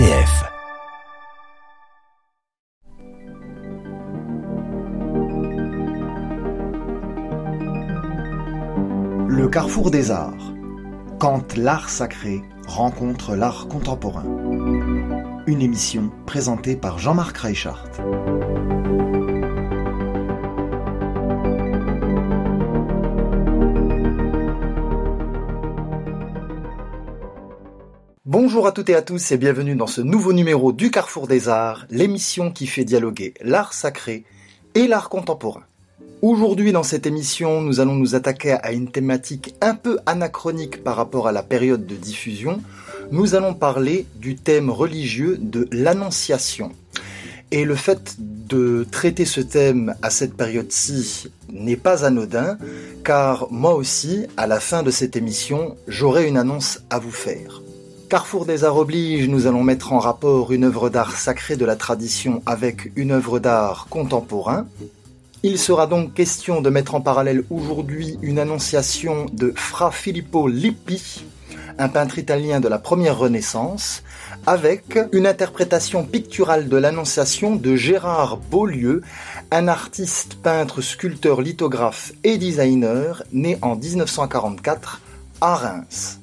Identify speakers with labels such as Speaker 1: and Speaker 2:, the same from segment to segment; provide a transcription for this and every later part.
Speaker 1: Le carrefour des arts. Quand l'art sacré rencontre l'art contemporain. Une émission présentée par Jean-Marc Reichart. Bonjour à toutes et à tous et bienvenue dans ce nouveau numéro du Carrefour des Arts, l'émission qui fait dialoguer l'art sacré et l'art contemporain. Aujourd'hui dans cette émission, nous allons nous attaquer à une thématique un peu anachronique par rapport à la période de diffusion. Nous allons parler du thème religieux de l'Annonciation. Et le fait de traiter ce thème à cette période-ci n'est pas anodin, car moi aussi, à la fin de cette émission, j'aurai une annonce à vous faire. Carrefour des Arts oblige, nous allons mettre en rapport une œuvre d'art sacrée de la tradition avec une œuvre d'art contemporain. Il sera donc question de mettre en parallèle aujourd'hui une annonciation de Fra Filippo Lippi, un peintre italien de la première Renaissance, avec une interprétation picturale de l'annonciation de Gérard Beaulieu, un artiste, peintre, sculpteur, lithographe et designer né en 1944 à Reims.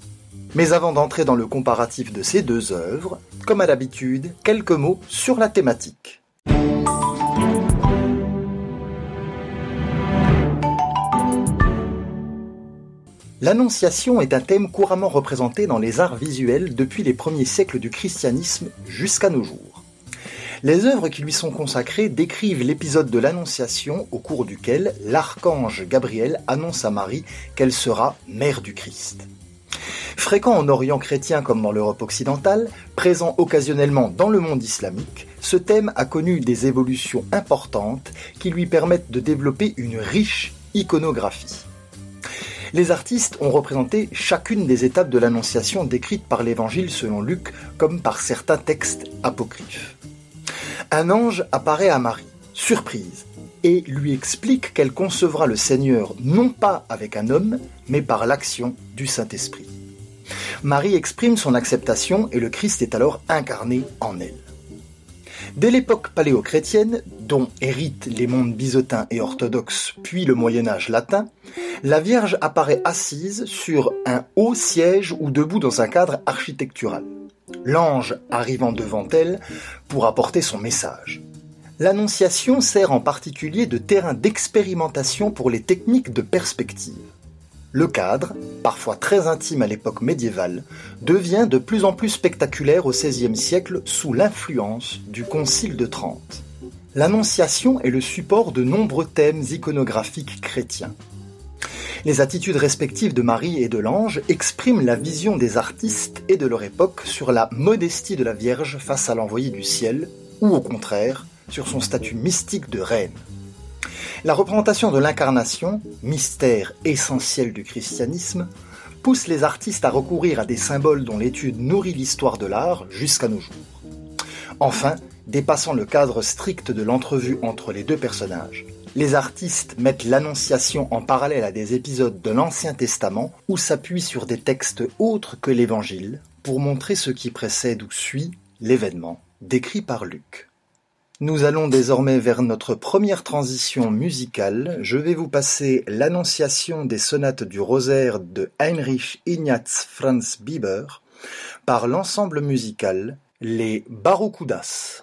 Speaker 1: Mais avant d'entrer dans le comparatif de ces deux œuvres, comme à l'habitude, quelques mots sur la thématique. L'Annonciation est un thème couramment représenté dans les arts visuels depuis les premiers siècles du christianisme jusqu'à nos jours. Les œuvres qui lui sont consacrées décrivent l'épisode de l'Annonciation au cours duquel l'archange Gabriel annonce à Marie qu'elle sera mère du Christ. Fréquent en Orient chrétien comme dans l'Europe occidentale, présent occasionnellement dans le monde islamique, ce thème a connu des évolutions importantes qui lui permettent de développer une riche iconographie. Les artistes ont représenté chacune des étapes de l'Annonciation décrite par l'Évangile selon Luc comme par certains textes apocryphes. Un ange apparaît à Marie, surprise, et lui explique qu'elle concevra le Seigneur non pas avec un homme, mais par l'action du Saint-Esprit. Marie exprime son acceptation et le Christ est alors incarné en elle. Dès l'époque paléochrétienne, dont héritent les mondes byzantins et orthodoxes puis le Moyen Âge latin, la Vierge apparaît assise sur un haut siège ou debout dans un cadre architectural. L'ange arrivant devant elle pour apporter son message. L'Annonciation sert en particulier de terrain d'expérimentation pour les techniques de perspective. Le cadre, parfois très intime à l'époque médiévale, devient de plus en plus spectaculaire au XVIe siècle sous l'influence du Concile de Trente. L'Annonciation est le support de nombreux thèmes iconographiques chrétiens. Les attitudes respectives de Marie et de l'ange expriment la vision des artistes et de leur époque sur la modestie de la Vierge face à l'envoyé du ciel, ou au contraire, sur son statut mystique de reine. La représentation de l'incarnation, mystère essentiel du christianisme, pousse les artistes à recourir à des symboles dont l'étude nourrit l'histoire de l'art jusqu'à nos jours. Enfin, dépassant le cadre strict de l'entrevue entre les deux personnages, les artistes mettent l'Annonciation en parallèle à des épisodes de l'Ancien Testament ou s'appuient sur des textes autres que l'Évangile pour montrer ce qui précède ou suit l'événement décrit par Luc. Nous allons désormais vers notre première transition musicale. Je vais vous passer l'annonciation des sonates du rosaire de Heinrich Ignaz Franz Bieber par l'ensemble musical Les Barokudas.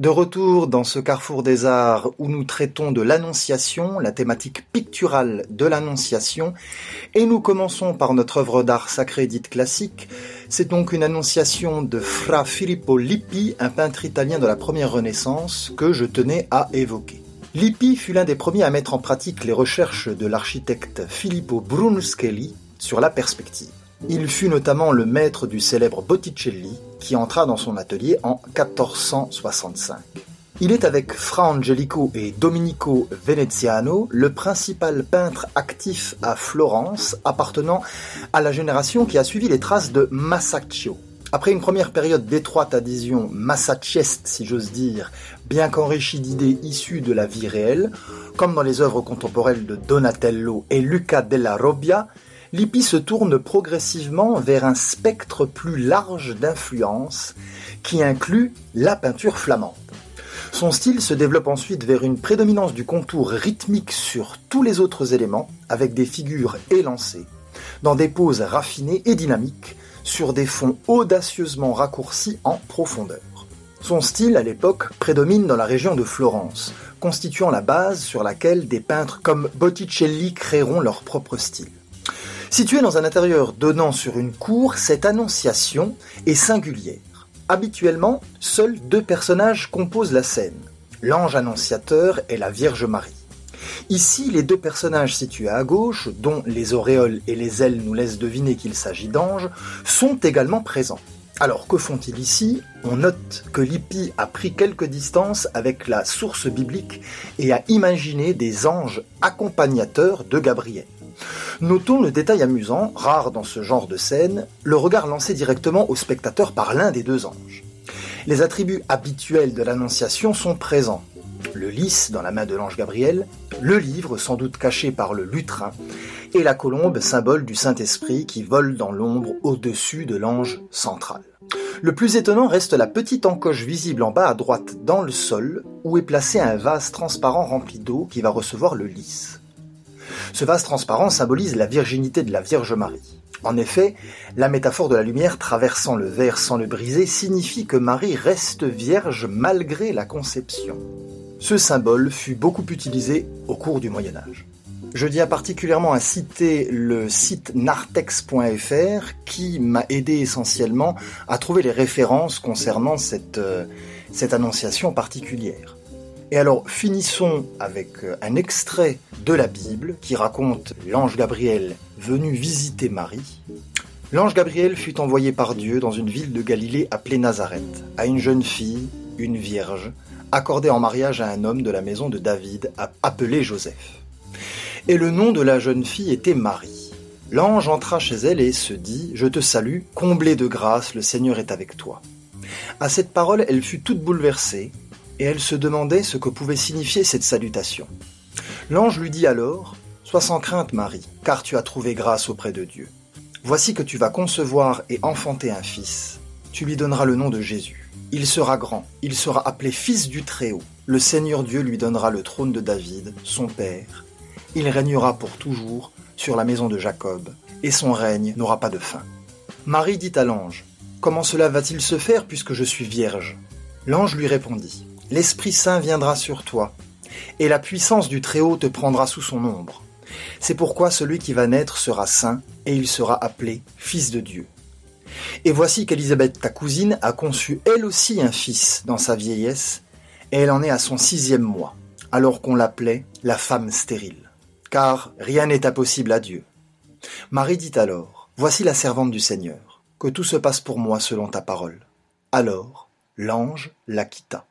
Speaker 1: De retour dans ce carrefour des arts où nous traitons de l'Annonciation, la thématique picturale de l'Annonciation, et nous commençons par notre œuvre d'art sacré dite classique. C'est donc une Annonciation de Fra Filippo Lippi, un peintre italien de la première Renaissance, que je tenais à évoquer. Lippi fut l'un des premiers à mettre en pratique les recherches de l'architecte Filippo Brunelleschi sur la perspective. Il fut notamment le maître du célèbre Botticelli, qui entra dans son atelier en 1465. Il est avec Fra Angelico et Domenico Veneziano le principal peintre actif à Florence appartenant à la génération qui a suivi les traces de Masaccio. Après une première période d'étroite adhésion massaccieste, si j'ose dire, bien qu'enrichie d'idées issues de la vie réelle, comme dans les œuvres contemporaines de Donatello et Luca della Robbia, Lippi se tourne progressivement vers un spectre plus large d'influence qui inclut la peinture flamande. Son style se développe ensuite vers une prédominance du contour rythmique sur tous les autres éléments, avec des figures élancées, dans des poses raffinées et dynamiques, sur des fonds audacieusement raccourcis en profondeur. Son style, à l'époque, prédomine dans la région de Florence, constituant la base sur laquelle des peintres comme Botticelli créeront leur propre style. Située dans un intérieur donnant sur une cour, cette annonciation est singulière. Habituellement, seuls deux personnages composent la scène, l'ange annonciateur et la Vierge Marie. Ici, les deux personnages situés à gauche, dont les auréoles et les ailes nous laissent deviner qu'il s'agit d'anges, sont également présents. Alors que font-ils ici? On note que Lippi a pris quelques distances avec la source biblique et a imaginé des anges accompagnateurs de Gabriel. Notons le détail amusant, rare dans ce genre de scène, le regard lancé directement au spectateur par l'un des deux anges. Les attributs habituels de l'Annonciation sont présents. Le lys dans la main de l'ange Gabriel, le livre sans doute caché par le lutrin, et la colombe, symbole du Saint-Esprit qui vole dans l'ombre au-dessus de l'ange central. Le plus étonnant reste la petite encoche visible en bas à droite dans le sol, où est placé un vase transparent rempli d'eau qui va recevoir le lys. Ce vase transparent symbolise la virginité de la Vierge Marie. En effet, la métaphore de la lumière traversant le verre sans le briser signifie que Marie reste vierge malgré la conception. Ce symbole fut beaucoup utilisé au cours du Moyen Âge. Je tiens particulièrement à citer le site nartex.fr qui m'a aidé essentiellement à trouver les références concernant cette, euh, cette annonciation particulière. Et alors, finissons avec euh, un extrait de la Bible qui raconte l'ange Gabriel venu visiter Marie. L'ange Gabriel fut envoyé par Dieu dans une ville de Galilée appelée Nazareth, à une jeune fille, une vierge, accordée en mariage à un homme de la maison de David appelé Joseph. Et le nom de la jeune fille était Marie. L'ange entra chez elle et se dit Je te salue, comblée de grâce, le Seigneur est avec toi. À cette parole, elle fut toute bouleversée et elle se demandait ce que pouvait signifier cette salutation. L'ange lui dit alors Sois sans crainte, Marie, car tu as trouvé grâce auprès de Dieu. Voici que tu vas concevoir et enfanter un fils. Tu lui donneras le nom de Jésus. Il sera grand, il sera appelé Fils du Très-Haut. Le Seigneur Dieu lui donnera le trône de David, son père. Il régnera pour toujours sur la maison de Jacob, et son règne n'aura pas de fin. Marie dit à l'ange Comment cela va-t-il se faire puisque je suis vierge? L'ange lui répondit l'Esprit Saint viendra sur toi, et la puissance du Très-Haut te prendra sous son ombre. C'est pourquoi celui qui va naître sera saint, et il sera appelé Fils de Dieu. Et voici qu'Élisabeth, ta cousine, a conçu elle aussi un fils dans sa vieillesse, et elle en est à son sixième mois, alors qu'on l'appelait la femme stérile. Car rien n'est impossible à Dieu. Marie dit alors, Voici la servante du Seigneur, que tout se passe pour moi selon ta parole. Alors l'ange la quitta.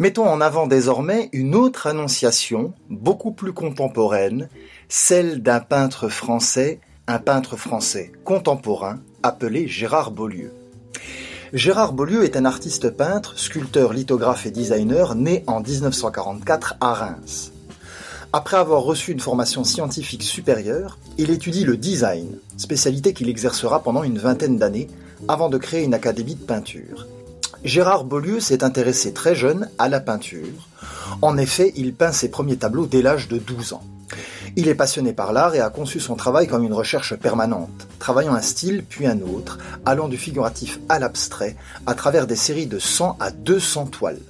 Speaker 1: Mettons en avant désormais une autre annonciation, beaucoup plus contemporaine, celle d'un peintre français, un peintre français contemporain, appelé Gérard Beaulieu. Gérard Beaulieu est un artiste peintre, sculpteur, lithographe et designer né en 1944 à Reims. Après avoir reçu une formation scientifique supérieure, il étudie le design, spécialité qu'il exercera pendant une vingtaine d'années avant de créer une académie de peinture. Gérard Beaulieu s'est intéressé très jeune à la peinture. En effet, il peint ses premiers tableaux dès l'âge de 12 ans. Il est passionné par l'art et a conçu son travail comme une recherche permanente, travaillant un style puis un autre, allant du figuratif à l'abstrait, à travers des séries de 100 à 200 toiles.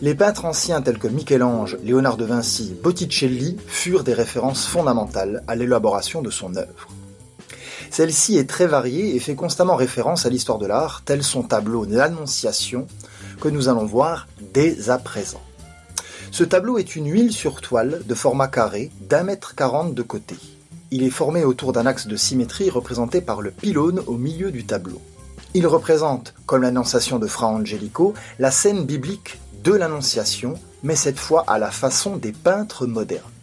Speaker 1: Les peintres anciens tels que Michel-Ange, Léonard de Vinci, Botticelli furent des références fondamentales à l'élaboration de son œuvre. Celle-ci est très variée et fait constamment référence à l'histoire de l'art, tel son tableau L'Annonciation, que nous allons voir dès à présent. Ce tableau est une huile sur toile de format carré d'un mètre quarante de côté. Il est formé autour d'un axe de symétrie représenté par le pylône au milieu du tableau. Il représente, comme l'Annonciation de Fra Angelico, la scène biblique de l'Annonciation, mais cette fois à la façon des peintres modernes.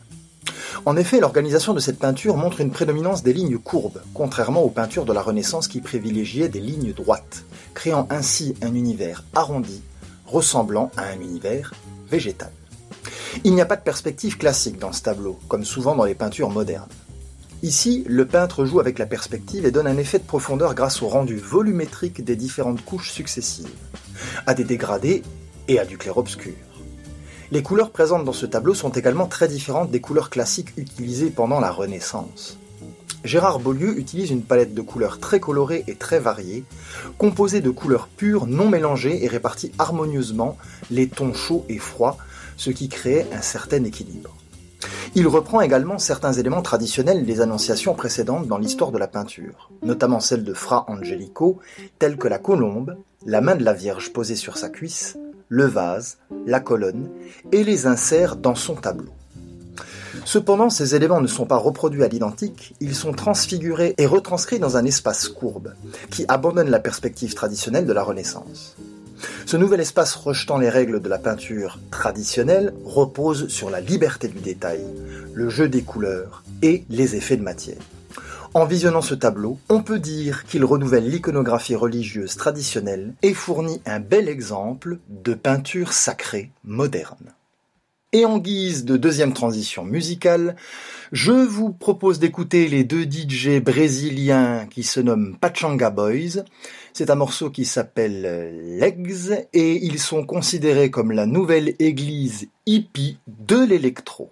Speaker 1: En effet, l'organisation de cette peinture montre une prédominance des lignes courbes, contrairement aux peintures de la Renaissance qui privilégiaient des lignes droites, créant ainsi un univers arrondi, ressemblant à un univers végétal. Il n'y a pas de perspective classique dans ce tableau, comme souvent dans les peintures modernes. Ici, le peintre joue avec la perspective et donne un effet de profondeur grâce au rendu volumétrique des différentes couches successives, à des dégradés et à du clair-obscur. Les couleurs présentes dans ce tableau sont également très différentes des couleurs classiques utilisées pendant la Renaissance. Gérard Beaulieu utilise une palette de couleurs très colorée et très variée, composée de couleurs pures non mélangées et réparties harmonieusement les tons chauds et froids, ce qui crée un certain équilibre. Il reprend également certains éléments traditionnels des annonciations précédentes dans l'histoire de la peinture, notamment celle de Fra Angelico, telles que la colombe, la main de la Vierge posée sur sa cuisse, le vase, la colonne et les insère dans son tableau. Cependant, ces éléments ne sont pas reproduits à l'identique, ils sont transfigurés et retranscrits dans un espace courbe, qui abandonne la perspective traditionnelle de la Renaissance. Ce nouvel espace rejetant les règles de la peinture traditionnelle repose sur la liberté du détail, le jeu des couleurs et les effets de matière. En visionnant ce tableau, on peut dire qu'il renouvelle l'iconographie religieuse traditionnelle et fournit un bel exemple de peinture sacrée moderne. Et en guise de deuxième transition musicale, je vous propose d'écouter les deux DJ brésiliens qui se nomment Pachanga Boys. C'est un morceau qui s'appelle Legs et ils sont considérés comme la nouvelle église hippie de l'électro.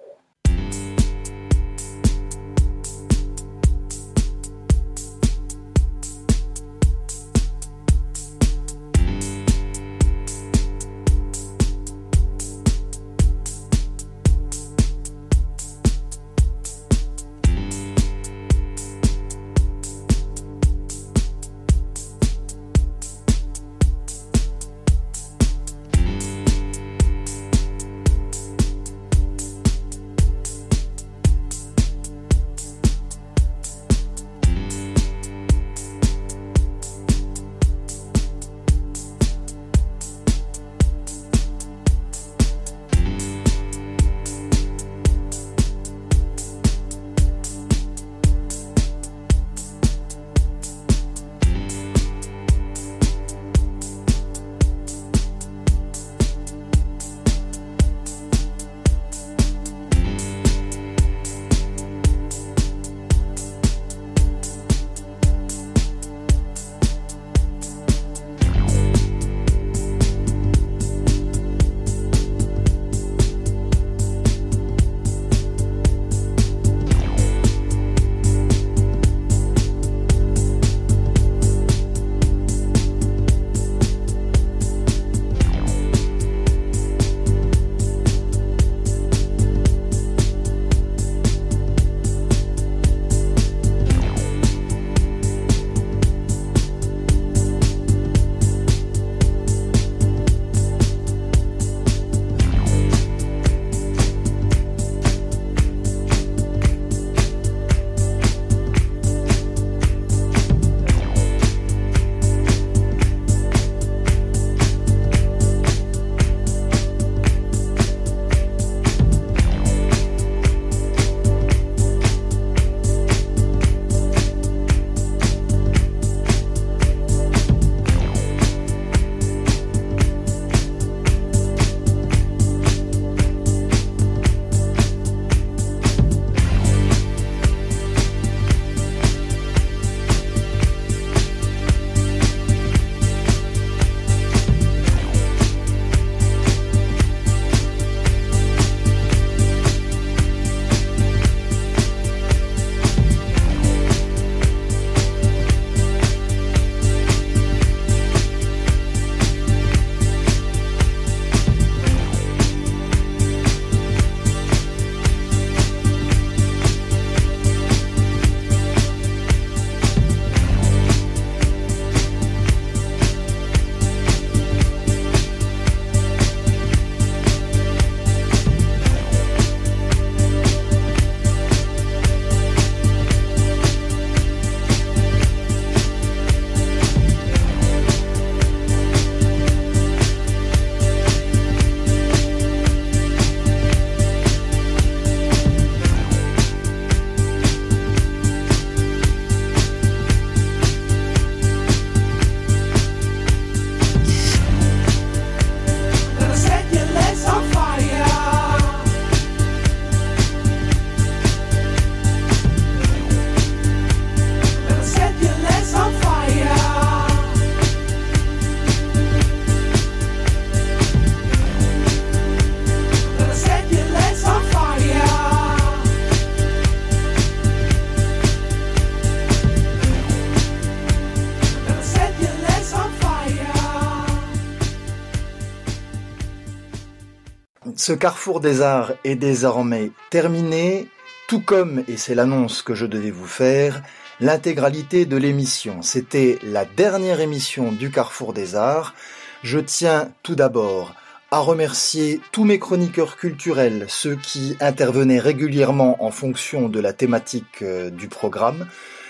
Speaker 1: Ce carrefour des arts est désormais terminé, tout comme, et c'est l'annonce que je devais vous faire, l'intégralité de l'émission. C'était la dernière émission du Carrefour des Arts. Je tiens tout d'abord à remercier tous mes chroniqueurs culturels, ceux qui intervenaient régulièrement en fonction de la thématique euh, du programme.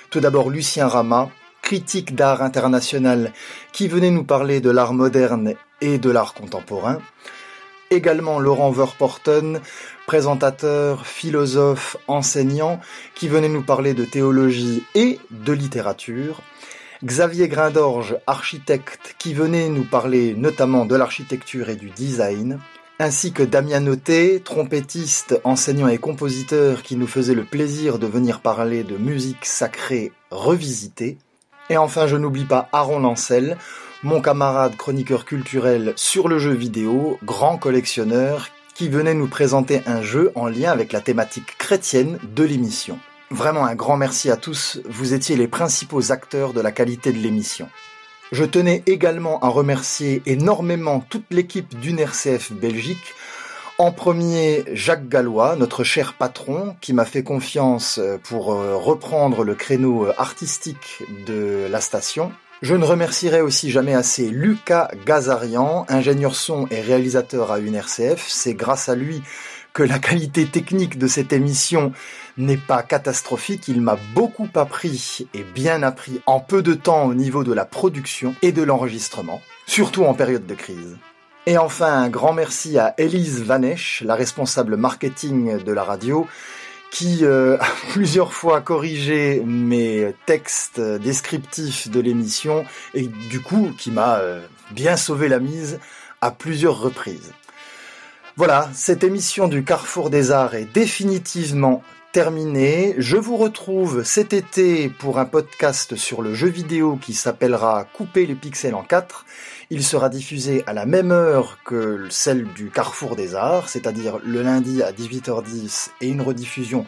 Speaker 1: Tout d'abord Lucien Rama, critique d'art international, qui venait nous parler de l'art moderne et de l'art contemporain. Également Laurent Verporten, présentateur, philosophe, enseignant, qui venait nous parler de théologie et de littérature. Xavier Grindorge, architecte, qui venait nous parler notamment de l'architecture et du design, ainsi que Damien Noté, trompettiste, enseignant et compositeur qui nous faisait le plaisir de venir parler de musique sacrée revisitée. Et enfin, je n'oublie pas Aaron Lancel, mon camarade chroniqueur culturel sur le jeu vidéo, grand collectionneur, qui venait nous présenter un jeu en lien avec la thématique chrétienne de l'émission. Vraiment un grand merci à tous, vous étiez les principaux acteurs de la qualité de l'émission. Je tenais également à remercier énormément toute l'équipe d'une RCF Belgique. En premier, Jacques Gallois, notre cher patron, qui m'a fait confiance pour euh, reprendre le créneau artistique de la station. Je ne remercierai aussi jamais assez Lucas Gazarian, ingénieur son et réalisateur à une RCF. C'est grâce à lui que la qualité technique de cette émission n'est pas catastrophique, il m'a beaucoup appris et bien appris en peu de temps au niveau de la production et de l'enregistrement, surtout en période de crise. Et enfin, un grand merci à Elise Vanesh, la responsable marketing de la radio, qui euh, a plusieurs fois corrigé mes textes descriptifs de l'émission et du coup qui m'a euh, bien sauvé la mise à plusieurs reprises. Voilà, cette émission du Carrefour des Arts est définitivement terminée. Je vous retrouve cet été pour un podcast sur le jeu vidéo qui s'appellera Couper les pixels en 4. Il sera diffusé à la même heure que celle du Carrefour des Arts, c'est-à-dire le lundi à 18h10 et une rediffusion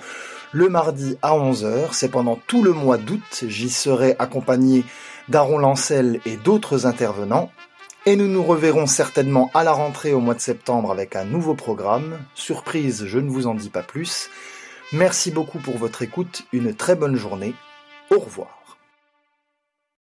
Speaker 1: le mardi à 11h. C'est pendant tout le mois d'août. J'y serai accompagné d'Aaron Lancel et d'autres intervenants. Et nous nous reverrons certainement à la rentrée au mois de septembre avec un nouveau programme. Surprise, je ne vous en dis pas plus. Merci beaucoup pour votre écoute, une très bonne journée. Au revoir.